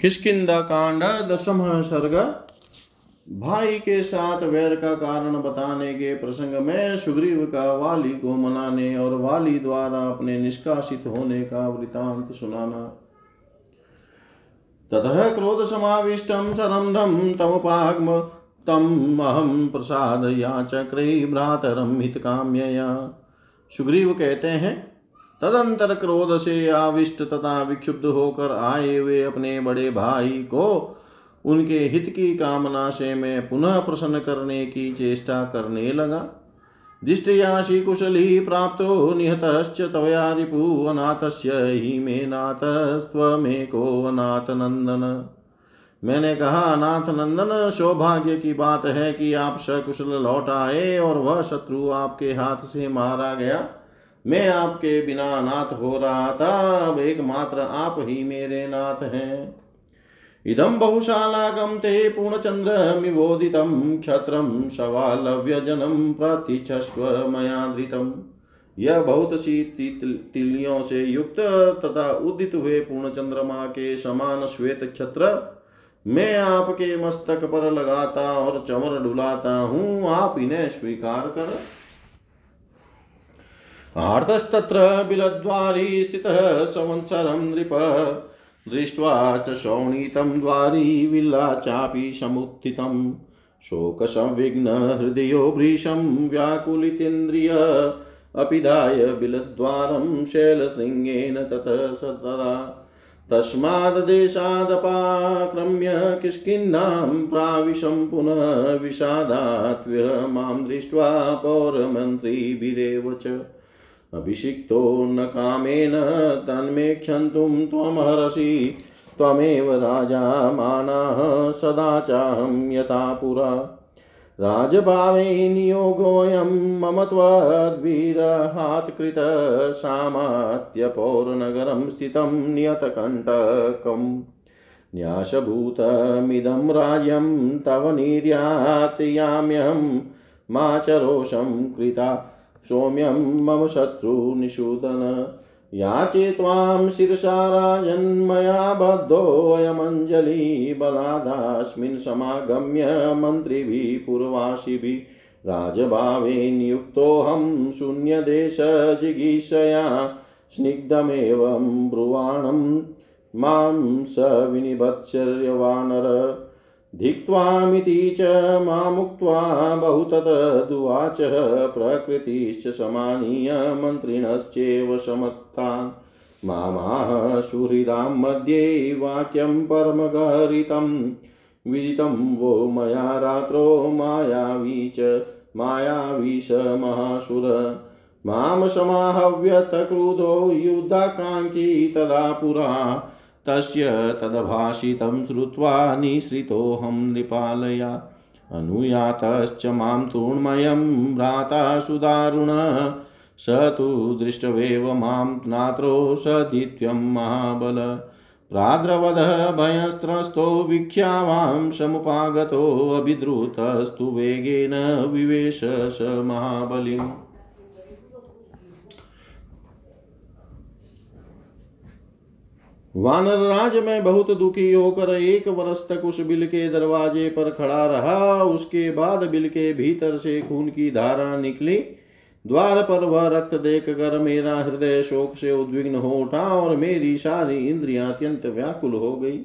किसकिदा कांड दसम सर्ग। भाई के साथ वैर का कारण बताने के प्रसंग में सुग्रीव का वाली को मनाने और वाली द्वारा अपने निष्कासित होने का वृतांत सुनाना। ततः क्रोध समाविष्टम सरंधम तमुपाग्म तम अहम प्रसाद या याचक्रे भ्रातरम हित काम्यया सुग्रीव कहते हैं तदंतर क्रोध से आविष्ट तथा विक्षुब्ध होकर आए हुए अपने बड़े भाई को उनके हित की कामना से मैं पुनः प्रसन्न करने की चेष्टा करने लगा। दिष्टयाशी कुशली प्राप्त निहतश्च तवया रिपु अनाथस्य ही मे नाथस्त्वमेको अनाथ नंदन मैंने कहा अनाथ नंदन सौभाग्य की बात है कि आप सकुशल लौट आए और वह शत्रु आपके हाथ से मारा गया। मैं आपके बिना नाथ हो रहा था, अब एकमात्र आप ही मेरे नाथ हैं। इदं बहुशालाकं ते पूर्णचन्द्रमिवोदितं, क्षत्रं शवालव्यजनं प्रतिच्छस्व मया धृतम् यह बहुत सी तिलियों से युक्त तथा उदित हुए पूर्ण चंद्रमा के समान श्वेत छत्र मैं आपके मस्तक पर लगाता और चमर डुलाता हूँ, आप इन्हें स्वीकार कर आर्तस्तत्र बिलद्वारी स्थितः संवत्सरं नृप। दृष्ट्वा च शोणितं द्वारी विल्ला चापि समुत्थितम् शोकसंविघ्नहृदयो भृशं व्याकुलितेन्द्रिय। अपिधाय बिलद्वारं शैलशृङ्गेन ततः सतदा तस्माद्देशादपाक्रम्य किष्किन्नां प्राविशं पुनः विषादात्व्य माँ दृष्ट्वा पौरमन्त्रीभिरेव च। अभिषिक्तो न कामेन तन्मे क्षन्तुं त्वमहर्षि, त्वमेव राजा मानाः सदा चाहं यथा पुरा। राजभावे नियोगोऽयं मम त्वद्वीरहात्कृतः स्थितं नियतकण्टकम्। न्यासभूतमिदं राज्यं तव निर्यातयाम्यहं मा च रोषं कृता। सौम्यं मम शत्रुनिषूदन। याचे त्वां शिरसा राजन्मया बद्धोऽयमञ्जलिबलादास्मिन् समागम्य मन्त्रिभिः पूर्वासिभिः राजभावे नियुक्तोऽहं शून्यदेशजिगीषया स्निग्धमेवं ब्रुवाणं माँ स विनिभत्सर्यवानर धिक्त्वामिति च मामुक्त्वा बहुतदुवाच प्रकृतिश्च समानीय मन्त्रिणश्चेव समत्तान् मामाह सुहृदां मध्ये वाक्यं परमगहरितं। विदितं वो मया रात्रो मायावी च, मायावी स महासुर। माँ समाहव्यतक्रुधो युद्धाकाङ्क्षी तदा पुरा। तस्य तदभाषितं श्रुत्वा निःसृतोऽहं नृपालया। अनुयातश्च माँ तृण्मयं भ्राता सुदारुण स तु दृष्टवेव माँ नात्रो सदित्यं महाबल। प्राद्रवदः भयस्त्रस्तो वीक्ष्यावां समुपागतोऽभिद्रुतस्तु वेगेन विवेश स महाबलिम्। वानर राज में बहुत दुखी होकर एक वर्ष तक उस बिल के दरवाजे पर खड़ा रहा। उसके बाद बिल के भीतर से खून की धारा निकली। द्वार पर वह रक्त देख कर मेरा हृदय शोक से उद्विग्न हो उठा और मेरी सारी इंद्रियाँ अत्यंत व्याकुल हो गई।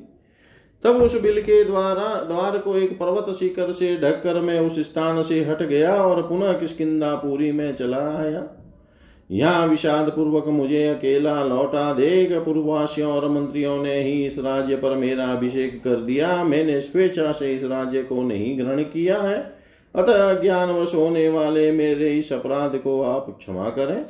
तब उस बिल के द्वारा, द्वार को एक पर्वत शिखर से ढककर मैं उस स्थान से हट गया और पुनः किसकिदा पूरी में चला आया। यहाँ विषाद पूर्वक मुझे अकेला लौटा देख पूर्ववासियों और मंत्रियों ने ही इस राज्य पर मेरा अभिषेक कर दिया। मैंने स्वेच्छा से इस राज्य को नहीं ग्रहण किया है। अतः ज्ञानवश होने वाले मेरे इस अपराध को आप क्षमा करें।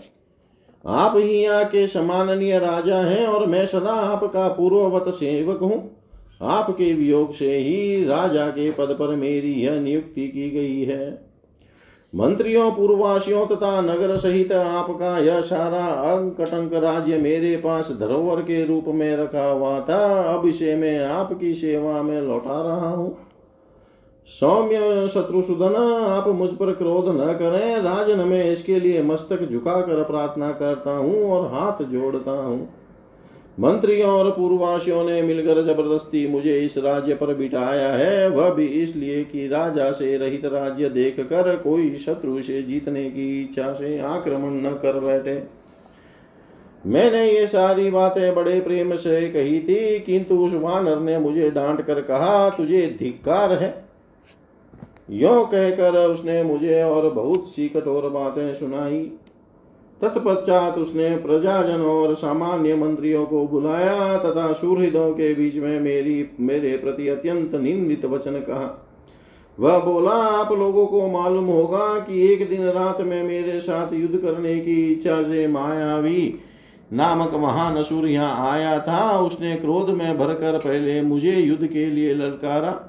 आप ही यहाँ के सम्माननीय राजा हैं और मैं सदा आपका पूर्ववत सेवक हूँ। आपके वियोग से ही राजा के पद पर मेरी यह नियुक्ति की गई है। मंत्रियों, पूर्ववासियों तथा नगर सहित आपका यह सारा अंकटंक राज्य मेरे पास धरोहर के रूप में रखा हुआ था। अब इसे मैं आपकी सेवा में लौटा रहा हूँ। सौम्य शत्रुसूदन आप मुझ पर क्रोध न करें। राजन, में इसके लिए मस्तक झुकाकर प्रार्थना करता हूँ और हाथ जोड़ता हूँ। मंत्रियों और पूर्वासियों ने मिलकर ज़बरदस्ती मुझे इस राज्य पर बिठाया है। वह भी इसलिए कि राजा से रहित राज्य देख कर कोई शत्रु से जीतने की इच्छा से आक्रमण न कर बैठे। मैंने ये सारी बातें बड़े प्रेम से कही थी, किंतु उस वानर ने मुझे डांट कर कहा, तुझे धिक्कार है? यो कहकर उसने मुझे और बहुत सी कठोर बातें सुनाई। तत्पश्चात उसने प्रजाजन और सामान्य मंत्रियों को बुलाया तथा सुहृदों के बीच में मेरी, मेरे प्रति अत्यंत निंदित वचन कहा। वह बोला, आप लोगों को मालूम होगा कि एक दिन रात में मेरे साथ युद्ध करने की इच्छा से मायावी नामक महान असुर यहाँ आया था। उसने क्रोध में भरकर पहले मुझे युद्ध के लिए ललकारा।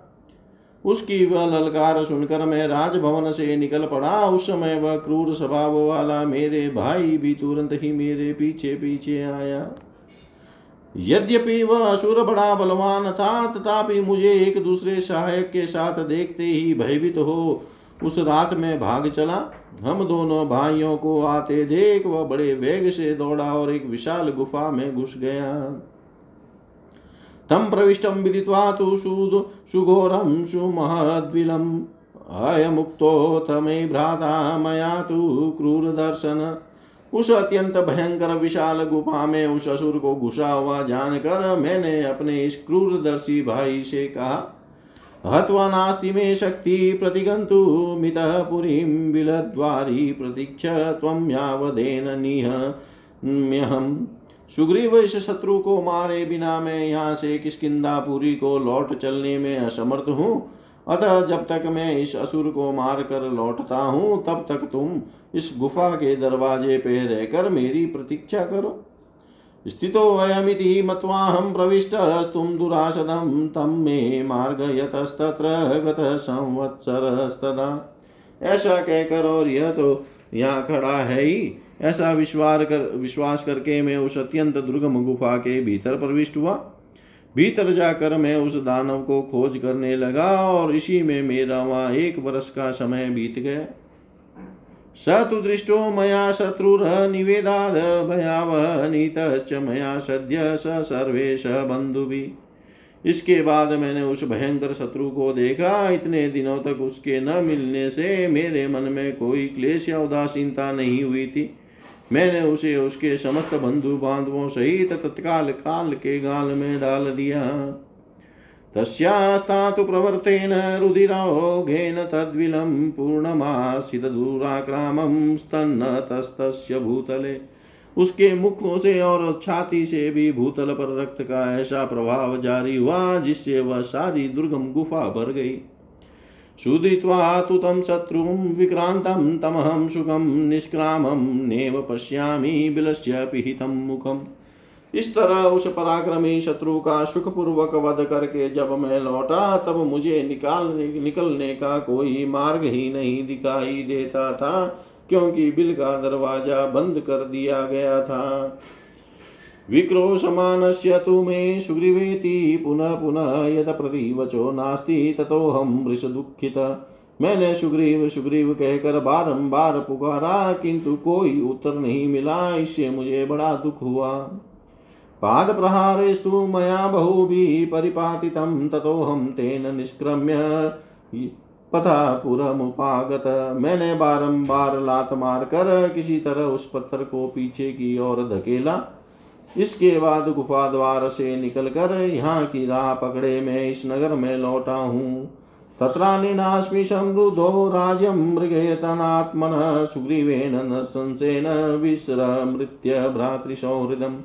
उसकी वह ललकार सुनकर मैं राजभवन से निकल पड़ा। उस समय वह क्रूर स्वभाव वाला मेरे भाई भी तुरंत ही मेरे पीछे पीछे आया। यद्यपि वह असुर बड़ा बलवान था, तथापि मुझे एक दूसरे सहायक के साथ देखते ही भयभीत हो। उस रात में भाग चला। हम दोनों भाइयों को आते देख वह बड़े वेग से दौड़ा और एक विशाल गुफा में घुस गया। तम प्रविष्टम विदित्वा तु सुघोरम सुमहद्विलम् अयमुक्तोऽथ मे भ्राता मया तु क्रूर दर्शन उस अत्यंत भयंकर विशाल गुफा में उस असुर को घुसा हुआ जानकर मैंने अपने इस क्रूरदर्शी भाई से कहा, हत्वा नास्ति मे शक्ति प्रतिगन्तु, मितः पुरीं बिलद्वारी प्रतीक्ष त्वं यावदेन निहम्यहम् सुग्रीव इस शत्रु को मारे बिना मैं यहाँ से किसकिदापुरी को लौट चलने में असमर्थ हूँ। अतः जब तक मैं इस असुर को मार कर लौटता हूँ, तब तक तुम इस गुफा के दरवाजे पे रहकर मेरी प्रतीक्षा करो। स्थितो वयमिति मत्वाहं प्रविष्टस्तुं दुरासदं तं मे मार्गयतस्तत्र गतः संवत्सरस्तदा। ऐसा कहकर और यह तो यहाँ खड़ा है ही। ऐसा विश्वास कर, विश्वास करके मैं उस अत्यंत दुर्गम गुफा के भीतर प्रविष्ट हुआ। भीतर जाकर मैं उस दानव को खोज करने लगा और इसी में मेरा वहाँ एक वर्ष का समय बीत गया। सतु दृष्टो मया शत्रुरनिवेदाद भयावह नीतश्च मया सद्य स सर्वेश बंधुभिः इसके बाद मैंने उस भयंकर शत्रु को देखा। इतने दिनों तक उसके न मिलने से मेरे मन में कोई क्लेश या उदासीनता नहीं हुई थी। मैंने उसे उसके समस्त बंधु बांधवों सहित तत्काल काल के गाल में डाल दिया। तस्यास्तातु प्रवर्तेन रुधिरोघेन तद्विलं पूर्णमासिदूराक्रामं स्तन्नतस्तस्य भूतले। उसके मुखों से और छाती से भी भूतल पर रक्त का ऐसा प्रभाव जारी हुआ जिससे वह सारी दुर्गम गुफा भर गई। सुदित्वा तु तं शत्रुं विक्रान्तं तमहं सुखं निष्क्रामं, नेव पश्यामि बिलस्य पिहितं मुखम् इस तरह उस पराक्रमी शत्रु का सुखपूर्वक वध करके जब मैं लौटा, तब मुझे निकालने निकलने का कोई मार्ग ही नहीं दिखाई देता था, क्योंकि बिल का दरवाज़ा बंद कर दिया गया था। विक्रोशमानस्य तु मे सुग्रीवेति पुनः पुनः यत प्रतिवचो नास्ति, ततोऽहं वृषदुःखित मैंने सुग्रीव सुग्रीव कहकर बारंबार पुकारा, किंतु कोई उत्तर नहीं मिला, इससे मुझे बड़ा दुख हुआ। पादप्रहारेस्तु मया बहुभिः परिपातितं, ततोऽहं तेन निष्क्रम्य पथा पुरमुपागत। मैंने बारंबार लात मार कर किसी तरह उस पत्थर को पीछे की ओर धकेला। इसके बाद गुफा द्वार से निकलकर यहाँ की राह पकड़े मैं इस नगर में लौटा हूँ। तत्रानिनास्मि समृद्धो राज्यं मृगयतनात्मनः सुग्रीवेन नरसंसेन विश्रमृत्य भ्रातृसौहृदम्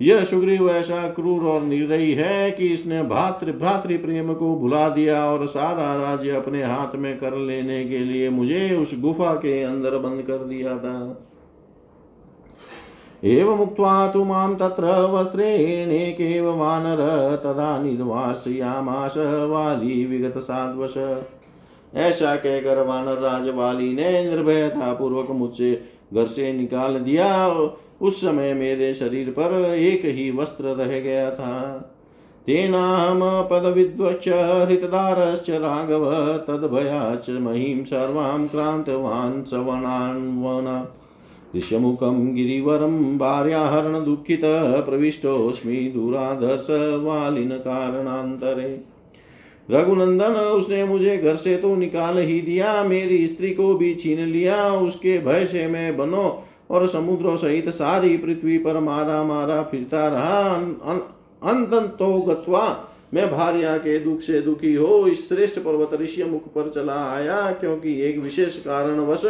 यह सुग्रीव ऐसा क्रूर और निर्दयी है कि इसने भ्रातृ भ्रातृ प्रेम को भुला दिया और सारा राज्य अपने हाथ में कर लेने के लिए मुझे उस गुफा के अंदर बंद कर दिया था। एवमुक्त्वा तु माँ तत्र वस्त्रेणेकेव वानर तदा निर्वासयामास वाली विगत साध्वश ऐसा कहकर वानर राज वाली ने निर्भयता पूर्वक मुझसे घर से निकाल दिया। उस समय मेरे शरीर पर एक ही वस्त्र रह गया था। तेनाम पदविद्वश्च हृतदारश्च राघव तद्भयाच महीं सर्वां क्रान्तवान् सवनान्वना ऋष्यमुखं गिरिवरं भार्याहरणदुःखितः प्रविष्टोऽस्मि दुराधर्षवालिनकारणान्तरे रघुनंदन, उसने मुझे घर से तो निकाल ही दिया, मेरी स्त्री को भी छीन लिया, उसके भय से मैं बनो और समुद्रों सहित सारी पृथ्वी पर मारा मारा फिरता रहा। अंत तो गत्वा मैं भार्या के दुख से दुखी हो, इस श्रेष्ठ पर्वत ऋषि मुख पर चला आया, क्योंकि एक विशेष कारणवश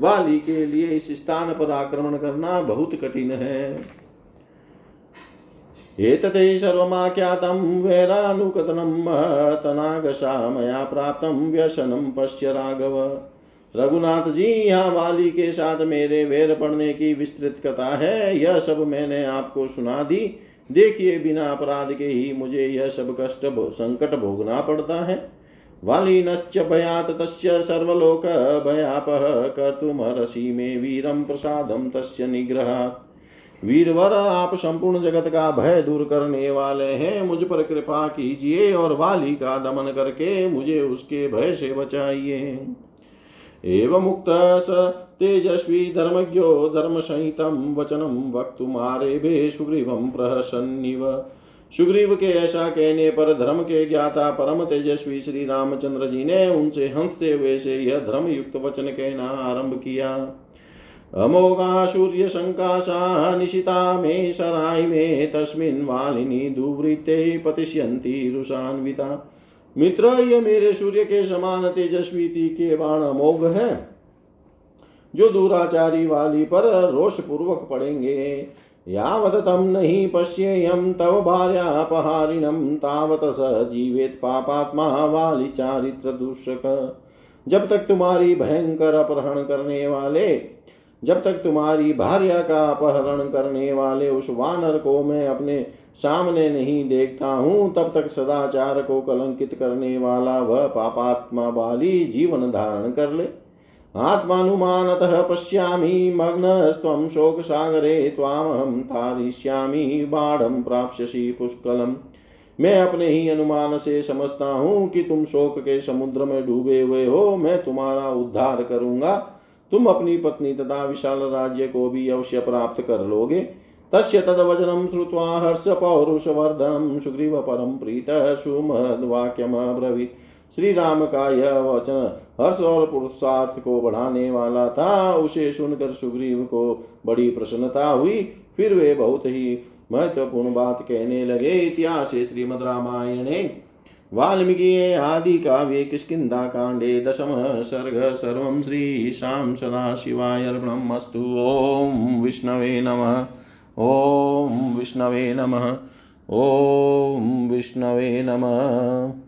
वाली के लिए इस स्थान पर आक्रमण करना बहुत कठिन है। एतते सर्वमाख्यातं वैरानुकथनं तनागशा मया प्राप्तं व्यसनं पश्य राघव। रघुनाथ जी यहाँ वाली के साथ मेरे वेर पड़ने की विस्तृत कथा है, यह सब मैंने आपको सुना दी। देखिए, बिना अपराध के ही मुझे यह सब कष्ट संकट भोगना पड़ता है। वालीनश्च भयात तस्य सर्वलोक भयापः कर्तुमर्हसि मे वीरं प्रसादं तस्य निग्रहात्। वीरवर, आप संपूर्ण जगत का भय दूर करने वाले हैं। मुझ पर कृपा कीजिए और वाली का दमन करके मुझे उसके भय से बचाइए। एवं मुक्त स तेजस्वी धर्मज्ञो धर्म संहित वचनम वक्तुमारेभे सुग्रीवं प्रहसन्निव। सुग्रीव के ऐसा कहने पर धर्म के ज्ञाता परम तेजस्वी श्री रामचंद्र जी ने उनसे हँसते हुए से यह धर्म युक्त वचन कहना आरंभ किया। अमोघा सूर्यशङ्काशा निशिता मे सराय मे तस्मिन् वालिनी दुवृत्ते पतिष्यन्ति रुषान्विता। मित्र, ये मेरे सूर्य के समान तेजस्वी के बाण अमोघ है। जो दूराचारी वाली पर रोष पूर्वक पड़ेंगे। यावत तम नहीं पश्येयम तव भार्यापहारिणम तावत स जीवेत पापात्मा वाली चारित्र दूषक। जब तक तुम्हारी भयंकर अपहरण करने वाले, जब तक तुम्हारी भार्या का अपहरण करने वाले उस वानर को मैं अपने सामने नहीं देखता हूँ, तब तक सदाचार को कलंकित करने वाला वह पापात्मा वाली जीवन धारण कर ले। आत्मानुमानतः पश्यामि मग्नस्त्वं शोकसागरे त्वामहं तारिष्यामि बाढ़ प्राप्स्यसि पुष्कलम्। मैं अपने ही अनुमान से समझता हूँ कि तुम शोक के समुद्र में डूबे हुए हो, मैं तुम्हारा उद्धार करूँगा। तुम अपनी पत्नी तथा विशाल राज्य को भी अवश्य प्राप्त कर लोगे। तस्य सुग्रीव परम प्रीतः सुमद्वाक्यमब्रवीत् श्री राम का यह वचन हर्ष और पुरुषार्थ को बढ़ाने वाला था। उसे सुनकर सुग्रीव को बड़ी प्रसन्नता हुई। फिर वे बहुत ही महत्वपूर्ण बात कहने लगे। इतिहास श्रीमद रामायणे वाल्मीकि आदि काव्ये किष्किन्धा कांडे दशम सर्ग सर्व श्री शाम सदा शिवाय अर्पणमस्तु ॐ विष्णवे नमः। ॐ विष्णवे नमः। ॐ विष्णवे नमः।